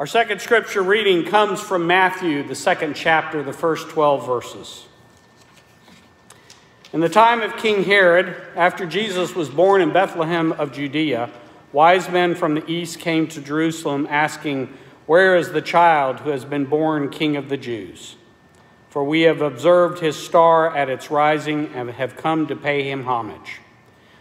Our second scripture reading comes from Matthew, the second chapter, the first 12 verses. In the time of King Herod, after Jesus was born in Bethlehem of Judea, wise men from the east came to Jerusalem asking, Where is the child who has been born King of the Jews? For we have observed his star at its rising and have come to pay him homage.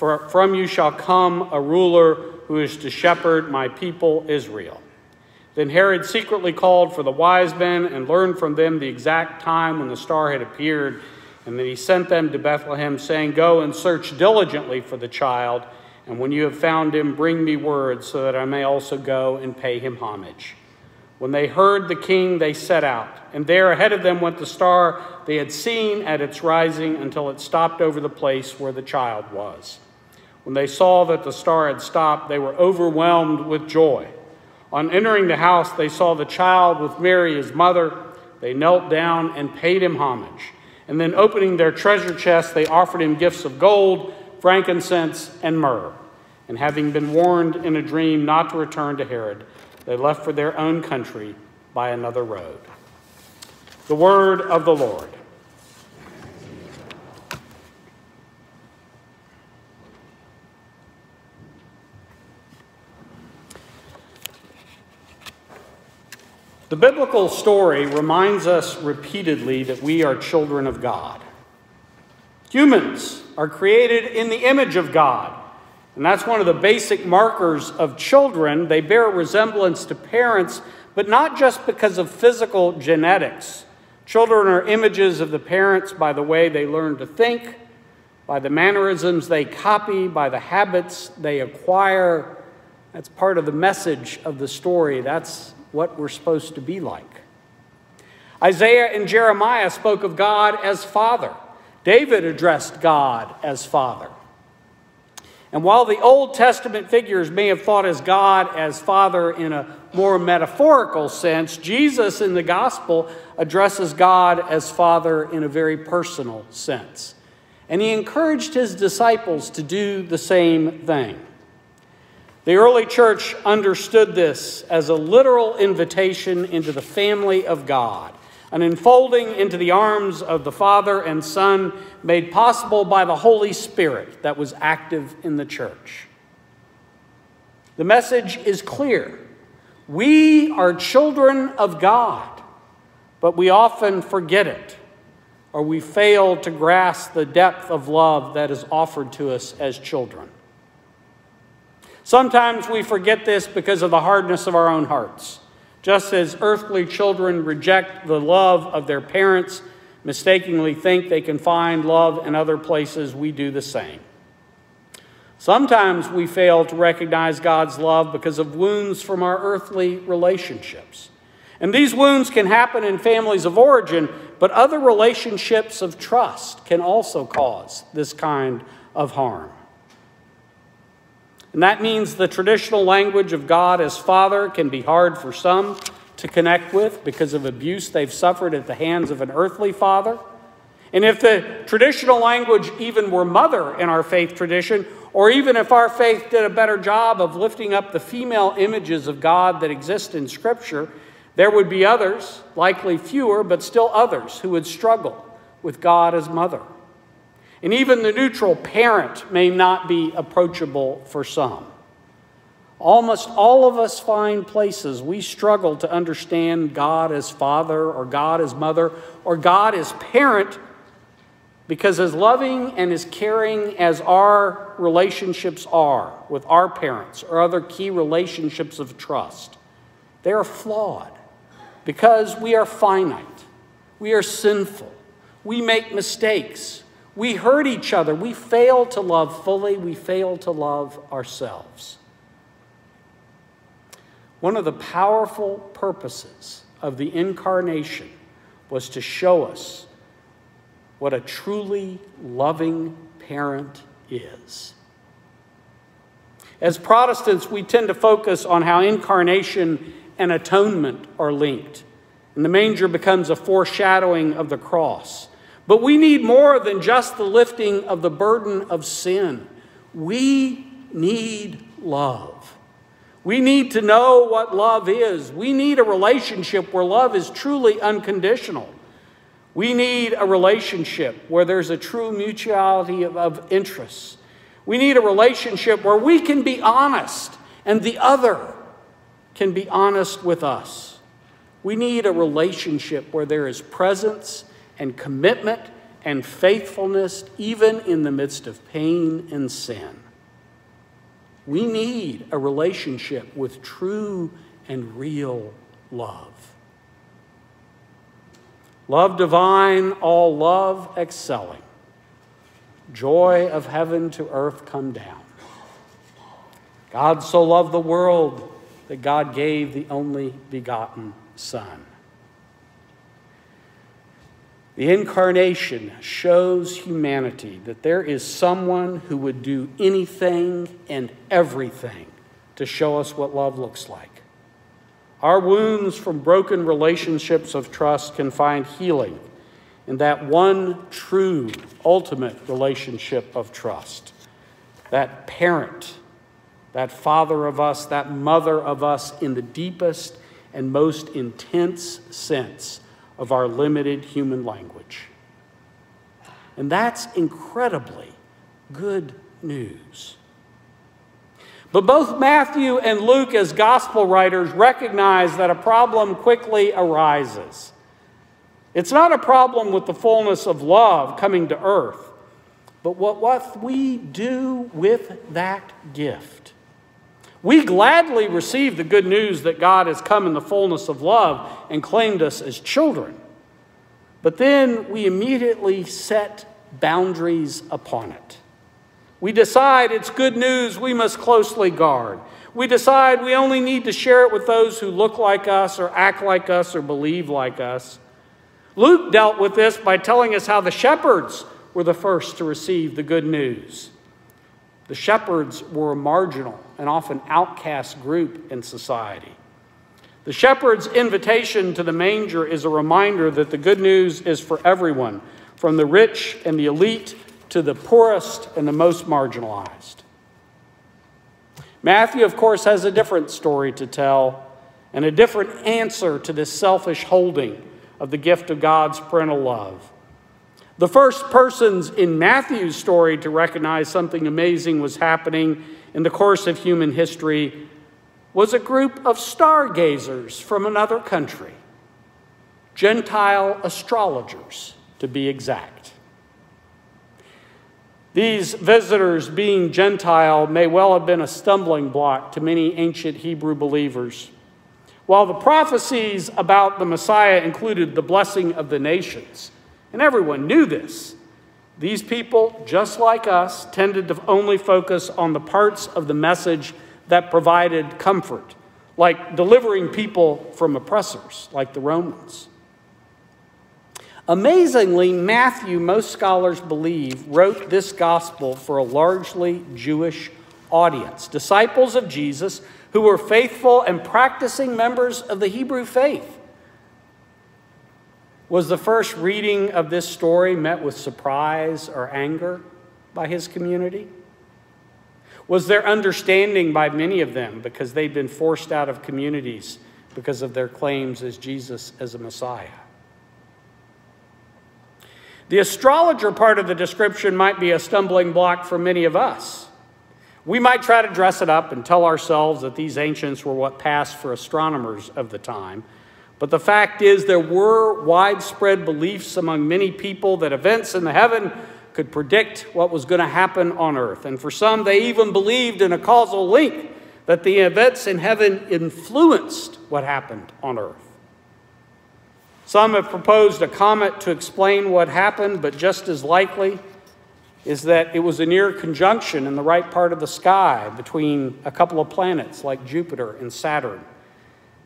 for from you shall come a ruler who is to shepherd my people Israel. Then Herod secretly called for the wise men and learned from them the exact time when the star had appeared. And then he sent them to Bethlehem, saying, Go and search diligently for the child. And when you have found him, bring me word so that I may also go and pay him homage. When they heard the king, they set out. And there ahead of them went the star they had seen at its rising until it stopped over the place where the child was. When they saw that the star had stopped, they were overwhelmed with joy. On entering the house, they saw the child with Mary, his mother. They knelt down and paid him homage. And then, opening their treasure chest, they offered him gifts of gold, frankincense, and myrrh. And having been warned in a dream not to return to Herod, they left for their own country by another road. The word of the Lord. The biblical story reminds us repeatedly that we are children of God. Humans are created in the image of God. And that's one of the basic markers of children. They bear resemblance to parents, but not just because of physical genetics. Children are images of the parents by the way they learn to think, by the mannerisms they copy, by the habits they acquire. That's part of the message of the story. That's what we're supposed to be like. Isaiah and Jeremiah spoke of God as Father. David addressed God as Father. And while the Old Testament figures may have thought as God as Father in a more metaphorical sense, Jesus in the gospel addresses God as Father in a very personal sense. And he encouraged his disciples to do the same thing. The early church understood this as a literal invitation into the family of God, an enfolding into the arms of the Father and Son made possible by the Holy Spirit that was active in the church. The message is clear. We are children of God, but we often forget it, or we fail to grasp the depth of love that is offered to us as children. Sometimes we forget this because of the hardness of our own hearts. Just as earthly children reject the love of their parents, mistakenly think they can find love in other places, we do the same. Sometimes we fail to recognize God's love because of wounds from our earthly relationships. And these wounds can happen in families of origin, but other relationships of trust can also cause this kind of harm. And that means the traditional language of God as Father can be hard for some to connect with because of abuse they've suffered at the hands of an earthly father. And if the traditional language even were mother in our faith tradition, or even if our faith did a better job of lifting up the female images of God that exist in Scripture, there would be others, likely fewer, but still others, who would struggle with God as mother. And even the neutral parent may not be approachable for some. Almost all of us find places we struggle to understand God as father or God as mother or God as parent because, as loving and as caring as our relationships are with our parents or other key relationships of trust, they are flawed because we are finite, we are sinful, we make mistakes. We hurt each other. We fail to love fully. We fail to love ourselves. One of the powerful purposes of the incarnation was to show us what a truly loving parent is. As Protestants, we tend to focus on how incarnation and atonement are linked, and the manger becomes a foreshadowing of the cross. But we need more than just the lifting of the burden of sin. We need love. We need to know what love is. We need a relationship where love is truly unconditional. We need a relationship where there's a true mutuality of, of interests. We need a relationship where we can be honest and the other can be honest with us. We need a relationship where there is presence and commitment and faithfulness, even in the midst of pain and sin. We need a relationship with true and real love. Love divine, all love excelling. Joy of heaven to earth come down. God so loved the world that God gave the only begotten Son. The incarnation shows humanity that there is someone who would do anything and everything to show us what love looks like. Our wounds from broken relationships of trust can find healing in that one true, ultimate relationship of trust. That parent, that father of us, that mother of us in the deepest and most intense sense of our limited human language. And that's incredibly good news. But both Matthew and Luke, as gospel writers, recognize that a problem quickly arises. It's not a problem with the fullness of love coming to earth, but what, what we do with that gift. We gladly receive the good news that God has come in the fullness of love and claimed us as children. But then we immediately set boundaries upon it. We decide it's good news we must closely guard. We decide we only need to share it with those who look like us or act like us or believe like us. Luke dealt with this by telling us how the shepherds were the first to receive the good news. The shepherds were a marginal and often outcast group in society. The shepherd's invitation to the manger is a reminder that the good news is for everyone, from the rich and the elite to the poorest and the most marginalized. Matthew, of course, has a different story to tell and a different answer to this selfish holding of the gift of God's parental love. The first persons in Matthew's story to recognize something amazing was happening in the course of human history was a group of stargazers from another country, Gentile astrologers, to be exact. These visitors, being Gentile, may well have been a stumbling block to many ancient Hebrew believers. While the prophecies about the Messiah included the blessing of the nations, and everyone knew this, these people, just like us, tended to only focus on the parts of the message that provided comfort, like delivering people from oppressors, like the Romans. Amazingly, Matthew, most scholars believe, wrote this gospel for a largely Jewish audience, disciples of Jesus who were faithful and practicing members of the Hebrew faith. Was the first reading of this story met with surprise or anger by his community? Was there understanding by many of them because they'd been forced out of communities because of their claims as Jesus as a Messiah? The astrologer part of the description might be a stumbling block for many of us. We might try to dress it up and tell ourselves that these ancients were what passed for astronomers of the time. But the fact is, there were widespread beliefs among many people that events in the heaven could predict what was going to happen on earth. And for some, they even believed in a causal link that the events in heaven influenced what happened on earth. Some have proposed a comet to explain what happened, but just as likely is that it was a near conjunction in the right part of the sky between a couple of planets like Jupiter and Saturn.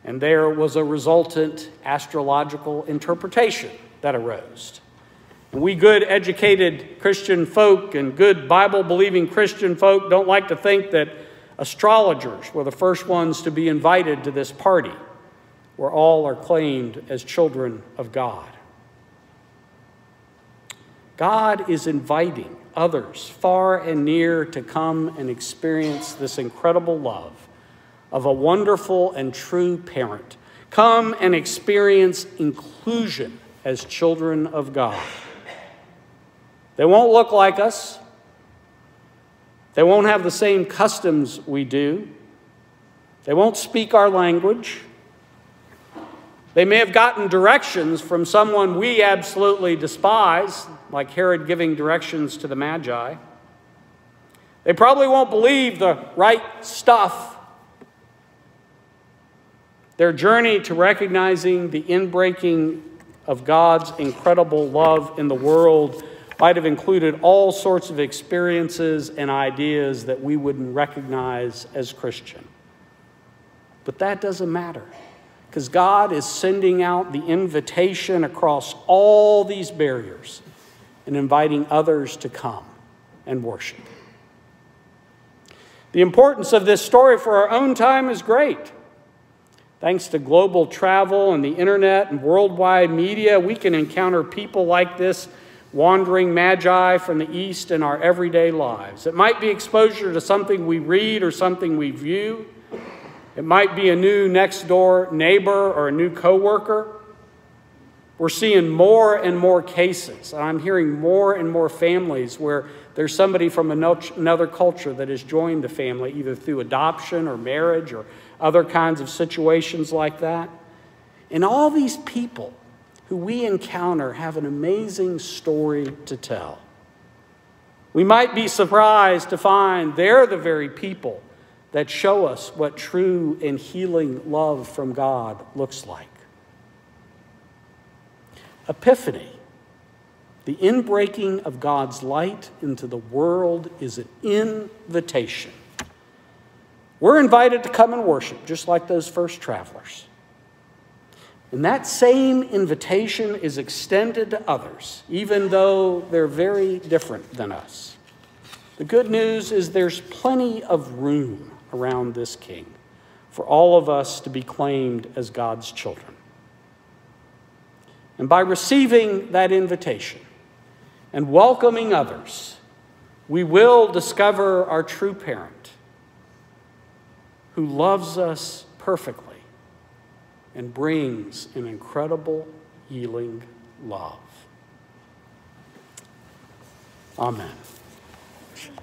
And there was a resultant astrological interpretation that arose. We good, educated Christian folk and good Bible believing Christian folk don't like to think that astrologers were the first ones to be invited to this party where all are claimed as children of God. God is inviting others far and near to come and experience this incredible love of a wonderful and true parent. Come and experience inclusion as children of God. They won't look like us. They won't have the same customs we do. They won't speak our language. They may have gotten directions from someone we absolutely despise, like Herod giving directions to the Magi. They probably won't believe the right stuff. Their journey to recognizing the inbreaking of God's incredible love in the world might have included all sorts of experiences and ideas that we wouldn't recognize as Christian. But that doesn't matter because God is sending out the invitation across all these barriers and inviting others to come and worship. The importance of this story for our own time is great. Thanks to global travel and the internet and worldwide media, we can encounter people like this wandering magi from the east in our everyday lives. It might be exposure to something we read or something we view. It might be a new next door neighbor or a new coworker. We're seeing more and more cases. I'm hearing more and more families where there's somebody from another culture that has joined the family, either through adoption or marriage or other kinds of situations like that. And all these people who we encounter have an amazing story to tell. We might be surprised to find they're the very people that show us what true and healing love from God looks like. Epiphany, the inbreaking of God's light into the world, is an invitation. We're invited to come and worship, just like those first travelers. And that same invitation is extended to others, even though they're very different than us. The good news is there's plenty of room around this king for all of us to be claimed as God's children. And by receiving that invitation and welcoming others, we will discover our true parent who loves us perfectly and brings an incredible healing love. Amen.